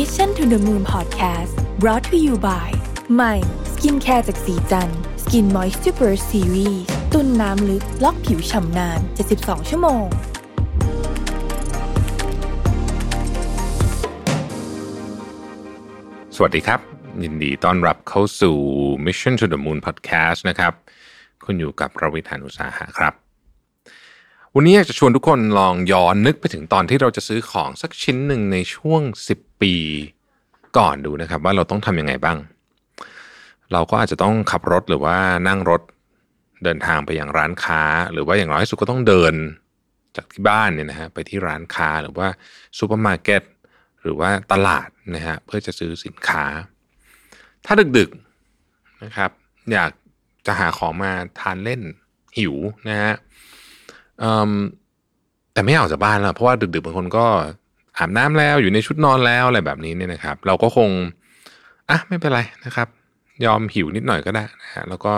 Mission to the Moon Podcast brought to you by ใหม่สกินแคร์จากศรีจันทร์ Skin Moist Super Series ตุนน้ำลึก ล็อกผิวฉ่ำนาน 72 ชั่วโมง สวัสดีครับ ยินดีต้อนรับเข้าสู่ Mission to the Moon Podcast นะครับ คุณอยู่กับผมรวิศ หาญอุตสาหะครับวันนี้อยากจะชวนทุกคนลองย้อนนึกไปถึงตอนที่เราจะซื้อของสักชิ้นหนึ่งในช่วง 10 ปีก่อนดูนะครับ ว่าเราต้องทำยังไงบ้าง เราก็อาจจะต้องขับรถหรือว่านั่งรถเดินทางไปยังร้านค้า หรือว่าอย่างน้อยสุดก็ต้องเดินจากที่บ้านเนี่ยนะฮะไปที่ร้านค้าหรือว่าซูเปอร์มาร์เก็ตหรือว่าตลาดนะฮะเพื่อจะซื้อสินค้า ถ้าดึกๆนะครับ อยากจะหาของมาทานเล่นหิวนะฮะแต่ไม่ออกจากบ้านแล้วเพราะว่าดึกๆบางคนก็ อาบน้ำแล้วอยู่ในชุดนอนแล้วอะไรแบบนี้เนี่ยนะครับ เราก็คงอะไม่เป็นไรนะครับ ยอมหิวนิดหน่อยก็ได้นะฮะแล้วก็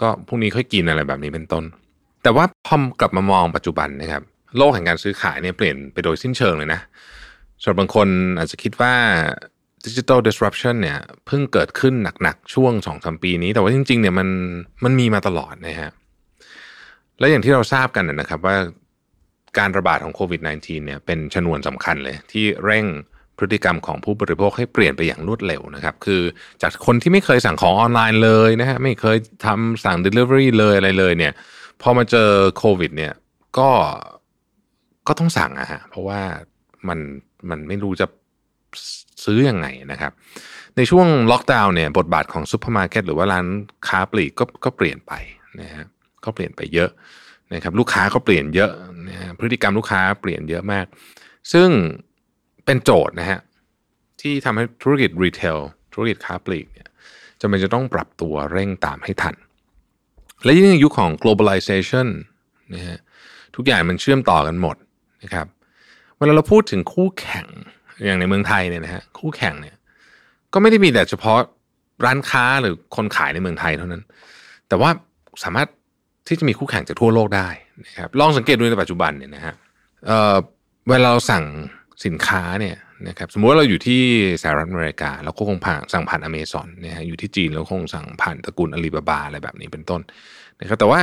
ก็พรุ่งนี้ค่อยกินอะไรแบบนี้เป็นต้น แต่ว่าพอกลับมามองปัจจุบันนะครับ โลกแห่งการซื้อขายเนี่ยเปลี่ยนไปโดยสิ้นเชิงเลยนะสำหรับางคนอาจจะคิดว่าดิจิ t a l disruption เนี่ยเพิ่งเกิดขึ้นหนักๆ ช่วง2องสาปีนี้ แต่ว่าจริงๆเนี่ยมันมันมีมาตลอดนะฮะและอย่างที่เราทราบกันนะครับว่า การระบาดของโควิด -19 เนี่ยเป็นชนวนสำคัญเลย ที่เร่งพฤติกรรมของผู้บริโภคให้เปลี่ยนไปอย่างรวดเร็วนะครับ คือจากคนที่ไม่เคยสั่งของออนไลน์เลยนะฮะไม่เคยทำสั่ง Delivery เลยอะไรเลยเนี่ยพอมาเจอโควิด เนี่ยก็ก็ต้องสั่งอะฮะเพราะว่ามันมันไม่รู้จะซื้ออยังไงนะครับ ในช่วงล็อกดาวน์เนี่ยบทบาทของซูเปอร์มาร์เก็ตหรือว่าร้านค้าปลีกก็ก็เปลี่ยนไปนะฮะก็เปลี่ยนไปเยอะ นะครับลูกค้าก็เปลี่ยนเยอะนะพฤติกรรมลูกค้าเปลี่ยนเยอะมาก ซึ่งเป็นโจทย์นะฮะที่ทำให้ธุรกิจ retail ธุรกิจค้าปลีกเนี่ยจำเป็นจะต้องปรับตัวเร่งตามให้ทัน และยิ่งในยุคของ globalization นะฮะทุกอย่างมันเชื่อมต่อกันหมดนะครับเวลาเราพูดถึงคู่แข่งอย่างในเมืองไทยเนี่ยนะฮะคู่แข่งเนี่ยก็ไม่ได้มีแต่เฉพาะร้านค้าหรือคนขายในเมืองไทยเท่านั้น แต่ว่าสามารถ ที่จะมีคู่แข่งจากทั่วโลกได้นะครับลองสังเกตดูในปัจจุบันเนี่ยนะฮะเอ่อเวลาเราสั่งสินค้าเนี่ยนะครับสมมติว่าเราอยู่ที่สหรัฐอเมริกา เราก็คงผ่านสั่งผ่านอเมซอนนะฮะอยู่ที่จีนเราคงสั่งผ่านตระกูลอาลีบาบาอะไรแบบนี้เป็นต้นนะครับแต่ว่า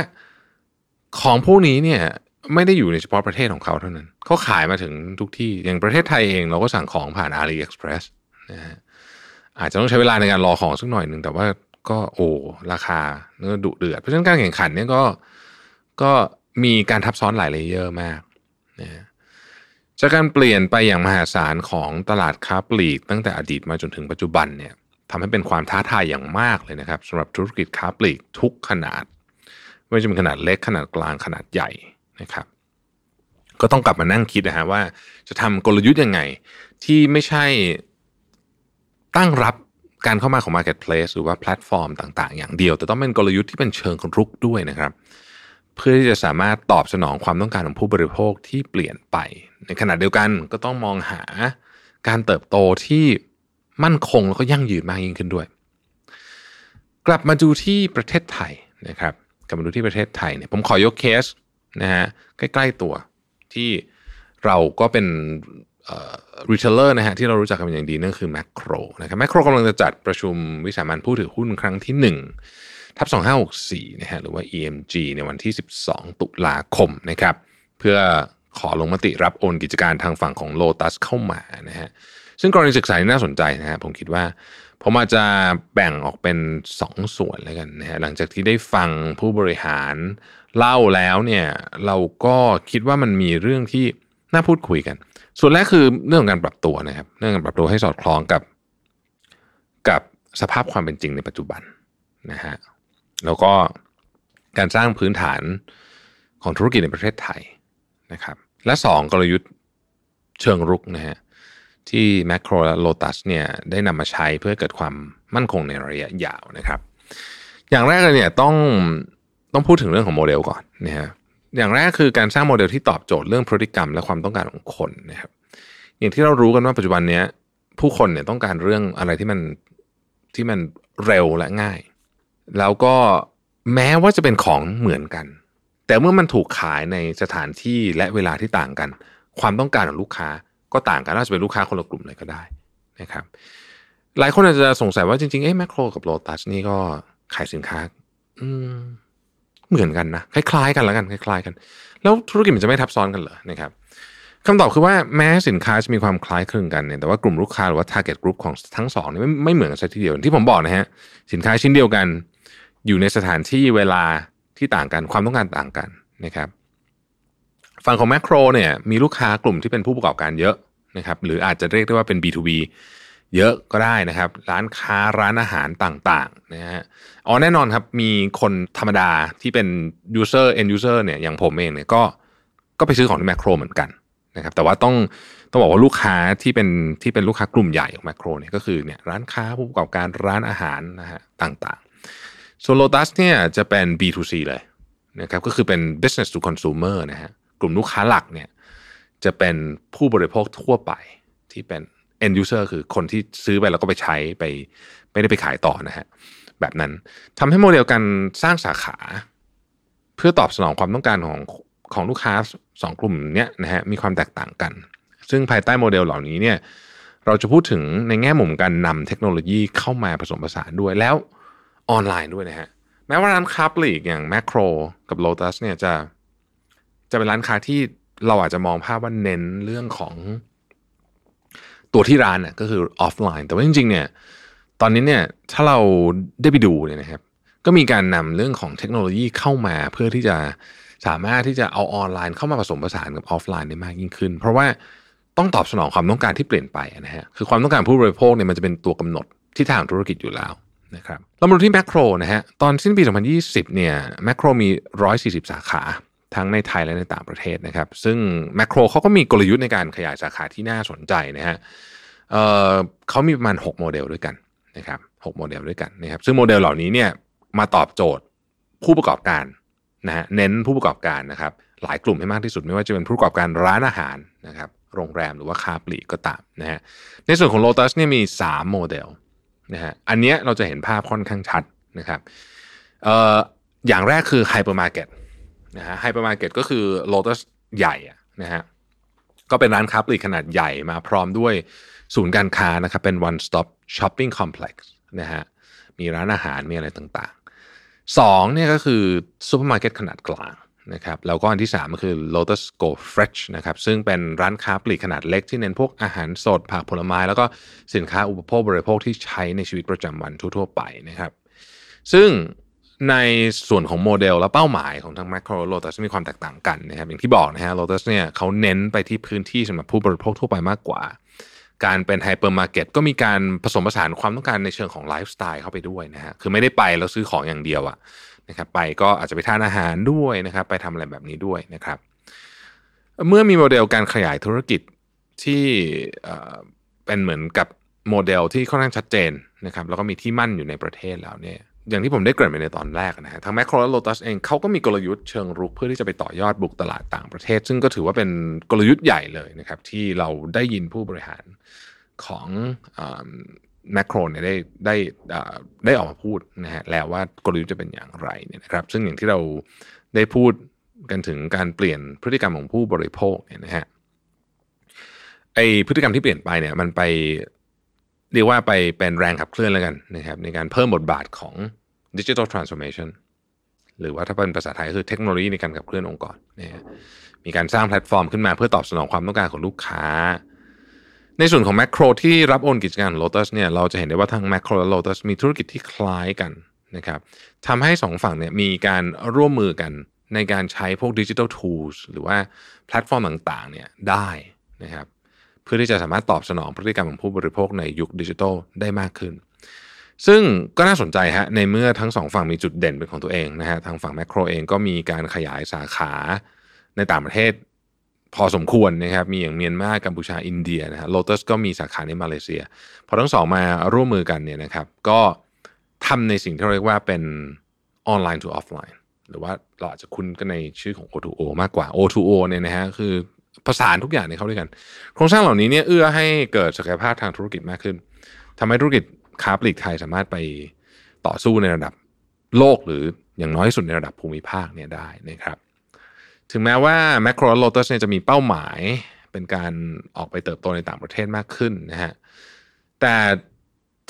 ของพวกนี้เนี่ยไม่ได้อยู่ในเฉพาะประเทศของเขาเท่านั้น เขาขายมาถึงทุกที่อย่างประเทศไทยเองเราก็สั่งของผ่าน AliExpress นะฮะอาจจะต้องใช้เวลาในการรอของสักหน่อยหนึ่งแต่ว่า ก็โอ้ราคาเนี่ยดุเดือด เพราะฉะนั้นการแข่งขันเนี่ยก็ก็มีการทับซ้อนหลาย layer มากนะจากการเปลี่ยนไปอย่างมหาศาลของตลาดค้าปลีก ตั้งแต่อดีตมาจนถึงปัจจุบันเนี่ยทำให้เป็นความท้าทายอย่างมากเลยนะครับสำหรับธุรกิจค้าปลีกทุกขนาด ไม่ว่าจะเป็นขนาดเล็กขนาดกลางขนาดใหญ่นะครับ ก็ต้องกลับมานั่งคิดนะฮะว่าจะทำกลยุทธ์ยังไงที่ไม่ใช่ตั้งรับ การเข้ามาของ Marketplace หรือว่าแพลตฟอร์มต่าง ๆ อย่างเดียว แต่ต้องเป็นกลยุทธ์ที่เป็นเชิงรุกด้วยนะครับ เพื่อที่จะสามารถตอบสนองความต้องการของผู้บริโภคที่เปลี่ยนไป ในขณะเดียวกันก็ต้องมองหาการเติบโตที่มั่นคงแล้วก็ยั่งยืนมากยิ่งขึ้นด้วย กลับมาดูที่ประเทศไทยนะครับกลับมาดูที่ประเทศไทยเนี่ยผมขอยกเคสนะฮะใกล้ ๆตัวที่เราก็เป็น retailer นะฮะที่เรารู้จักกันอย่างดีนั่นคือแมคโครนะครับแมคโครกำลังจะจัดประชุมวิสามัญผู้ถือหุ้นครั้งที่1ทับ2564นะฮะหรือว่า EGM ในวันที่ 12 ตุลาคมนะครับเพื่อขอลงมติรับโอนกิจการทางฝั่งของ Lotus เข้ามานะฮะซึ่งกรณีศึกษาน่าสนใจนะฮะผมคิดว่า ผมอาจจะแบ่งออกเป็น2ส่วนแล้วกันนะฮะหลังจากที่ได้ฟังผู้บริหารเล่าแล้วเนี่ยเราก็คิดว่ามันมีเรื่องที่ น่าพูดคุยกัน ส่วนแรกคือเรื่องของการปรับตัวนะครับ เรื่องการปรับตัวให้สอดคล้องกับ กับสภาพความเป็นจริงในปัจจุบันนะฮะแล้วก็การสร้างพื้นฐานของธุรกิจในประเทศไทยนะครับ และสองกลยุทธ์เชิงรุกนะฮะที่แมคโครและโลตัสเนี่ยได้นำมาใช้เพื่อเกิดความมั่นคงในระยะยาวนะครับ อย่างแรกเลยเนี่ยต้องต้องพูดถึงเรื่องของโมเดลก่อนนะฮะ อย่างแรกคือการสร้างโมเดลที่ตอบโจทย์เรื่องพฤติกรรมและความต้องการของคนนะครับ อย่างที่เรารู้กันว่าปัจจุบันนี้ผู้คนเนี่ยต้องการเรื่องอะไรที่มันที่มันเร็วและง่าย แล้วก็แม้ว่าจะเป็นของเหมือนกัน แต่เมื่อมันถูกขายในสถานที่และเวลาที่ต่างกัน ความต้องการของลูกค้าก็ต่างกันน่าจะเป็นลูกค้าคนละกลุ่มเลยก็ได้นะครับ หลายคนอาจจะสงสัยว่าจริงๆเอ๊ะแมคโครกับโลตัสนี่ก็ขายสินค้า อืม เหมือนกันนะคล้ายๆกันแล้วกันคล้ายๆกัน แล้วธุรกิจมันจะไม่ทับซ้อนกันเหรอนะครับคำตอบคือว่าแม้สินค้าจะมีความคล้ายคลึงกันเนี่ยแต่ว่ากลุ่มลูกค้าหรือว่า target group ของทั้งสองนี่ไม่ไม่เหมือนกันสัทีเดียวที่ผมบอกนะฮะสินค้าชิ้นเดียวกัน อยู่ในสถานที่เวลาที่ต่างกันความต้องการต่างกันนะครับฝั่งของแมคโครเนี่ยมีลูกค้ากลุ่มที่เป็นผู้ประกอบการเยอะนะครับหรืออาจจะเรียกได้ว่าเป็น B2B เยอะก็ได้นะครับ ร้านค้าร้านอาหารต่างๆนะฮะอ๋อแน่นอนครับมีคนธรรมดาที่เป็น user end user เนี่ยอย่างผมเองเนี่ยก็ก็ไปซื้อของที่แมคโครเหมือนกันนะครับแต่ว่าต้องต้องบอกว่าลูกค้าที่เป็นที่เป็นลูกค้ากลุ่มใหญ่ของแมคโครเนี่ยก็คือเนี่ยร้านค้าผู้ประกอบการร้านอาหารนะฮะต่างๆส่วนโลตัสเนี่ยจะเป็น B2C เลยนะครับก็คือเป็น business to consumer นะฮะกลุ่มลูกค้าหลักเนี่ยจะเป็นผู้บริโภคทั่วไปที่เป็น end user คือคนที่ซื้อไปแล้วก็ไปใช้ไปไม่ได้ไปขายต่อนะฮะแบบนั้นทำให้โมเดลการสร้างสาขา เพื่อตอบสนองความต้องการของของลูกค้าสองกลุ่มนี้นะฮะมีความแตกต่างกัน ซึ่งภายใต้โมเดลเหล่านี้เนี่ยเราจะพูดถึงในแง่มุมการนำเทคโนโลยีเข้ามาผสมผสานด้วยแล้วออนไลน์ด้วยนะฮะแม้ว่าร้านค้าปลีกอย่างแมคโครกับโลตัสเนี่ยจะจะเป็นร้านค้าที่เราอาจจะมองภาพว่าเน้นเรื่องของ ตัวที่ร้านน่ะก็คือออฟไลน์ แต่ว่าจริงๆเนี่ยตอนนี้เนี่ยถ้าเราได้ไปดูเนี่ยนะครับ ก็มีการนำเรื่องของเทคโนโลยีเข้ามาเพื่อที่จะสามารถที่จะเอาออนไลน์เข้ามาผสมผสานกับออฟไลน์ได้มากยิ่งขึ้น เพราะว่าต้องตอบสนองความต้องการที่เปลี่ยนไปนะฮะคือความต้องการผู้บริโภคเนี่ยมันจะเป็นตัวกำหนดที่ทางธุรกิจอยู่แล้วนะครับเรามาดูที่แมคโครนะฮะตอนสิ้นปี 2020 เนี่ยแมคโครมี 140 สาขา ทั้งในไทยและในต่างประเทศนะครับ ซึ่งแมคโครเขาก็มีกลยุทธ์ในการขยายสาขาที่น่าสนใจนะฮะเเขามีประมาณ 6 โมเดลด้วยกันนะครับ6โมเดลด้วยกันนะครับ ซึ่งโมเดลเหล่านี้เนี่ยมาตอบโจทย์ผู้ประกอบการนะฮะเน้นผู้ประกอบการนะครับ หลายกลุ่มให้มากที่สุดไม่ว่าจะเป็นผู้ประกอบการร้านอาหารนะครับ โรงแรมหรือว่าค้าปลีกก็ตามนะฮะในส่วนของ Lotus เนี่ยมี 3 โมเดลนะฮะอันนี้เราจะเห็นภาพค่อนข้างชัดนะครับอออย่างแรกคือไฮเปอร์มาร์เก็ต นะฮะไฮเปอร์มาร์เก็ตก็คือ Lotus ใหญ่นะฮะก็เป็นร้านค้าปลีกขนาดใหญ่มาพร้อมด้วยศูนย์การค้านะครับ เป็น one stop shopping complex นะฮะมีร้านอาหารมีอะไรต่างๆสองเนี่ยก็คือซูเปอร์มาร์เก็ตขนาดกลางนะครับแล้วก็อันที่ 3 ก็คือ Lotus Go Fresh นะครับซึ่งเป็นร้านค้าปลีกขนาดเล็กที่เน้นพวกอาหารสดผักผลไม้ แล้วก็สินค้าอุปโภคบริโภคที่ใช้ในชีวิตประจำวันทั่วๆไปนะครับ ซึ่ง ในส่วนของโมเดลและเป้าหมายของทั้ง Makro Lotus มีความแตกต่างกันนะครับอย่างที่บอกนะฮะ Lotus เนี่ยเขาเน้นไปที่พื้นที่สำหรับผู้บริโภคทั่วไปมากกว่า การเป็นไฮเปอร์มาร์เก็ตก็มีการผสมผสานความต้องการในเชิงของไลฟ์สไตล์เข้าไปด้วยนะฮะคือไม่ได้ไปแล้วซื้อของอย่างเดียวอะนะครับไปก็อาจจะไปทานอาหารด้วยนะครับไปทำอะไรแบบนี้ด้วยนะครับ เมื่อมีโมเดลการขยายธุรกิจที่เป็นเหมือนกับโมเดลที่ค่อนข้างชัดเจนนะครับแล้วก็มีที่มั่นอยู่ในประเทศแล้วเนี่ย อย่างที่ผมได้เกริ่นไปในตอนแรกนะฮะทางแมคโครและโลตัสเองเขาก็มีกลยุทธ์เชิงรุกเพื่อที่จะไปต่อยอดบุกตลาดต่างประเทศ ซึ่งก็ถือว่าเป็นกลยุทธ์ใหญ่เลยนะครับ ที่เราได้ยินผู้บริหารของแมคโครเนี่ยได้ได้ได้ออกมาพูดนะฮะแล้วว่ากลยุทธ์จะเป็นอย่างไรเนี่ยนะครับ ซึ่งอย่างที่เราได้พูดกันถึงการเปลี่ยนพฤติกรรมของผู้บริโภคเนี่ยนะฮะไอพฤติกรรมที่เปลี่ยนไปเนี่ยมันไป เรียกว่าไปเป็นแรงขับเคลื่อนแล้วกันนะครับในการเพิ่มบทบาทของดิจิทัลทรานส์โอมชันหรือว่าถ้าเป็นภาษาไทยคือเทคโนโลยีในการขับเคลื่อนองค์กรนะมีการสร้างแพลตฟอร์มขึ้นมาเพื่อตอบสนองความต้องการของลูกค้า ในส่วนของแมคโครที่รับโอนกิจการของ Lotus เนี่ยเราจะเห็นได้ว่าทั้งแมคโครและ Lotus มีธุรกิจที่คล้ายกันนะครับทำให้สองฝั่งเนี่ยมีการร่วมมือกันในการใช้พวกดิจิทัลทูลหรือว่าแพลตฟอร์มต่างๆเนี่ยได้นะครับ เพื่อที่จะสามารถตอบสนองพฤติกรรมของผู้บริโภคในยุคดิจิทัลได้มากขึ้น ซึ่งก็น่าสนใจฮะในเมื่อทั้งสองฝั่งมีจุดเด่นเป็นของตัวเองนะฮะทางฝั่งแมคโครเองก็มีการขยายสาขาในต่างประเทศพอสมควรนะครับมีอย่างเมียนมากัมพูชาอินเดียนะฮะโลตัสก็มีสาขาในมาเลเซีย พอทั้งสองมาร่วมมือกันเนี่ยนะครับก็ทำในสิ่งที่เรียกว่าเป็นออนไลน์ to ออฟไลน์หรือว่าเราอาจจะคุ้นกันในชื่อของ O2O มากกว่า O2O เนี่ยนะฮะคือ ประสานทุกอย่างในเข้าด้วยกัน โครงสร้างเหล่านี้เนี่ยเอื้อให้เกิดศักยภาพทางธุรกิจมากขึ้นทำให้ธุรกิจค้าปลีกไทยสามารถไปต่อสู้ในระดับโลกหรืออย่างน้อยสุดในระดับภูมิภาคเนี่ยได้นะครับ ถึงแม้ว่าแมคโครโลตัสเนี่ยจะมีเป้าหมายเป็นการออกไปเติบโตในต่างประเทศมากขึ้นนะฮะแต่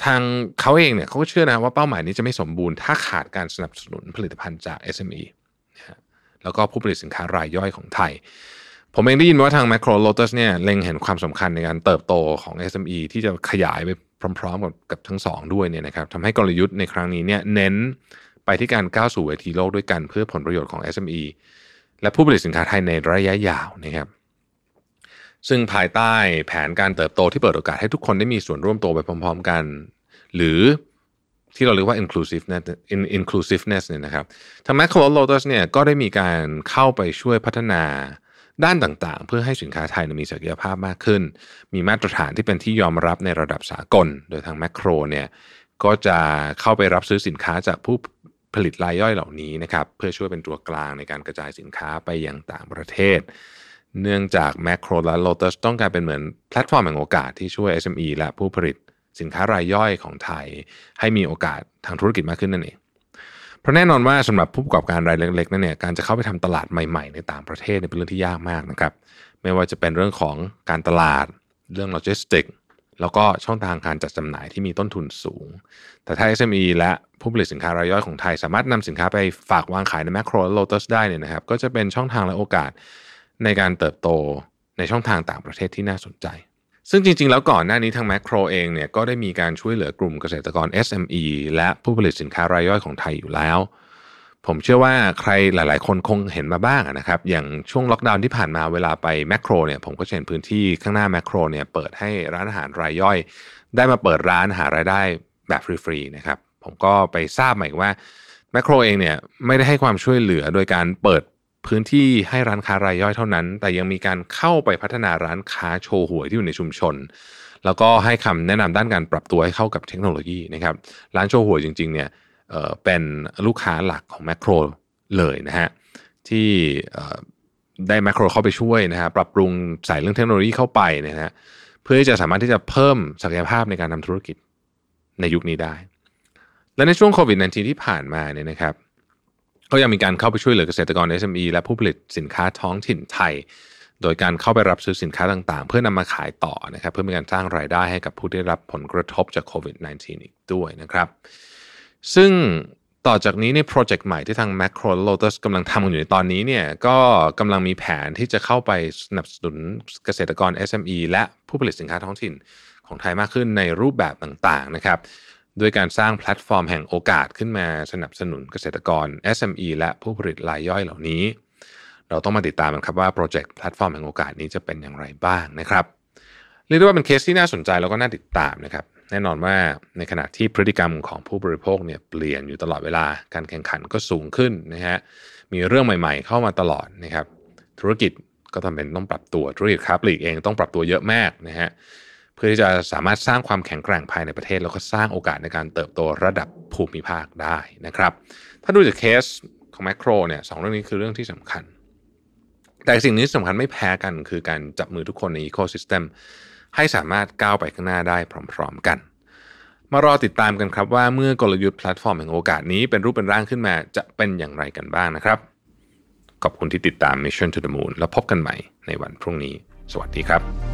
ทางเขาเองเนี่ยเขาก็เชื่อนะว่าเป้าหมายนี้จะไม่สมบูรณ์ถ้าขาดการสนับสนุนผลิตภัณฑ์จาก SME แล้วก็ผู้ผลิตสินค้ารายย่อยของไทย ผมเองได้ยินว่าทาง Macro Lotus เนี่ยเล็งเห็นความสำคัญในการเติบโตของ SME ที่จะขยายไปพร้อมๆกับกับทั้งสองด้วยเนี่ยนะครับทำให้กลยุทธ์ในครั้งนี้เนี่ยเน้นไปที่การก้าวสู่เวทีโลกด้วยกันเพื่อผลประโยชน์ของ SME และผู้ผลิตสินค้าไทยในระยะยาวนะครับ ซึ่งภายใต้แผนการเติบโตที่เปิดโอกาสให้ทุกคนได้มีส่วนร่วมโตไปพร้อม ๆ กัน หรือที่เราเรียกว่า inclusiveness inclusiveness เนี่ยนะครับทาง Macro Lotus เนี่ยก็ได้มีการเข้าไปช่วยพัฒนา ด้านต่างๆ เพื่อให้สินค้าไทยมีศักยภาพมากขึ้น มีมาตรฐานที่เป็นที่ยอมรับในระดับสากล โดยทาง Macro เนี่ยก็จะเข้าไปรับซื้อสินค้าจากผู้ผลิตรายย่อยเหล่านี้นะครับเพื่อช่วยเป็นตัวกลางในการกระจายสินค้าไปยังต่างประเทศ เนื่องจาก Makro และ Lotus ต้องการเป็นเหมือนแพลตฟอร์มแห่งโอกาสที่ช่วย SME และผู้ผลิตสินค้ารายย่อยของไทย ให้มีโอกาสทางธุรกิจมากขึ้นนั่นเอง เพราะแน่นอนว่าสำหรับผู้ประกอบการรายเล็กๆนั่นเนี่ยการจะเข้าไปทำตลาดใหม่ๆ ในต่างประเทศเป็นเรื่องที่ยากมากนะครับ ไม่ว่าจะเป็นเรื่องของการตลาด เรื่องโลจิสติกแล้วก็ช่องทางการจัดจำหน่ายที่มีต้นทุนสูง แต่ถ้า SME และผู้ผลิตสินค้ารายย่อยของไทย สามารถนำสินค้าไปฝากวางขายในแมคโครและโลตัสได้เนี่ยนะครับ ก็จะเป็นช่องทางและโอกาสในการเติบโตในช่องทางต่างประเทศที่น่าสนใจ ซึ่งจริง ๆ แล้วก่อนหน้านี้ทางแมคโครเองเนี่ยก็ได้มีการช่วยเหลือกลุ่มเกษตรกร SME และผู้ผลิตสินค้ารายย่อยของไทยอยู่แล้ว ผมเชื่อว่าใครหลาย ๆ คนคงเห็นมาบ้างนะครับ อย่างช่วงล็อกดาวน์ที่ผ่านมาเวลาไปแมคโครเนี่ยผมก็เห็นพื้นที่ข้างหน้าแมคโครเนี่ยเปิดให้ร้านอาหารรายย่อย ได้มาเปิดร้านหารายได้แบบฟรีๆนะครับผมก็ไปทราบใหม่ว่าแมคโครเองเนี่ยไม่ได้ให้ความช่วยเหลือโดยการเปิด พื้นที่ให้ร้านค้ารายย่อยเท่านั้น แต่ยังมีการเข้าไปพัฒนาร้านค้าโชว์หวยที่อยู่ในชุมชน แล้วก็ให้คำแนะนำด้านการปรับตัวให้เข้ากับเทคโนโลยีนะครับร้านโชว์หวยจริงๆเนี่ยเเป็นลูกค้าหลักของแมคโครเลยนะฮะที่ได้แมคโครเข้าไปช่วยนะฮะปรับปรุงใส่เรื่องเทคโนโลยีเข้าไปนะฮะเพื่อที่จะสามารถที่จะเพิ่มศักยภาพในการทำธุรกิจในยุคนี้ได้ และในช่วงโควิด -19 ที่ผ่านมาเนี่ยนะครับ ก็ยังมีการเข้าไปช่วยเหลือเกษตรกร SME และผู้ผลิตสินค้าท้องถิ่นไทย โดยการเข้าไปรับซื้อสินค้าต่างๆ เพื่อนำมาขายต่อนะครับเพื่อเป็นการสร้างรายได้ให้กับผู้ได้รับผลกระทบจากโควิด -19 อีกด้วยนะครับ ซึ่งต่อจากนี้ในโปรเจกต์ใหม่ที่ทาง Macro Lotus กำลังทำอยู่ในตอนนี้เนี่ยก็กำลังมีแผนที่จะเข้าไปสนับสนุนเกษตรกร SME และผู้ผลิตสินค้าท้องถิ่นของไทยมากขึ้นในรูปแบบต่างๆนะครับ ด้วยการสร้างแพลตฟอร์มแห่งโอกาสขึ้นมาสนับสนุนเกษตรกร SME และผู้ผลิตรายย่อยเหล่านี้ เราต้องมาติดตามกันครับว่าโปรเจกต์แพลตฟอร์มแห่งโอกาสนี้จะเป็นอย่างไรบ้างนะครับเรียกได้ว่าเป็นเคสที่น่าสนใจแล้วก็น่าติดตามนะครับแน่นอนว่าในขณะที่พฤติกรรมของผู้บริโภคเนี่ยเปลี่ยนอยู่ตลอดเวลาการแข่งขันก็สูงขึ้นนะฮะมีเรื่องใหม่ๆ เข้ามาตลอดนะครับธุรกิจก็ทำเป็นต้องปรับตัวธุรกิจค้าปลีกเองต้องปรับตัวเยอะมากนะฮะ เพื่อที่จะสามารถสร้างความแข็งแกร่งภายในประเทศ แล้วก็สร้างโอกาสในการเติบโตระดับภูมิภาคได้นะครับ ถ้าดูจากเคสของแมคโครเนี่ยสองเรื่องนี้คือเรื่องที่สำคัญ แต่สิ่งนี้สำคัญไม่แพ้กันคือการจับมือทุกคนในอีโคซิสเต็มให้สามารถก้าวไปข้างหน้าได้พร้อม ๆกัน มารอติดตามกันครับว่าเมื่อกลยุทธ์แพลตฟอร์มแห่งโอกาสนี้เป็นรูปเป็นร่างขึ้นมาจะเป็นอย่างไรกันบ้างนะครับ ขอบคุณที่ติดตาม Mission to the Moon แล้วพบกันใหม่ในวันพรุ่งนี้ สวัสดีครับ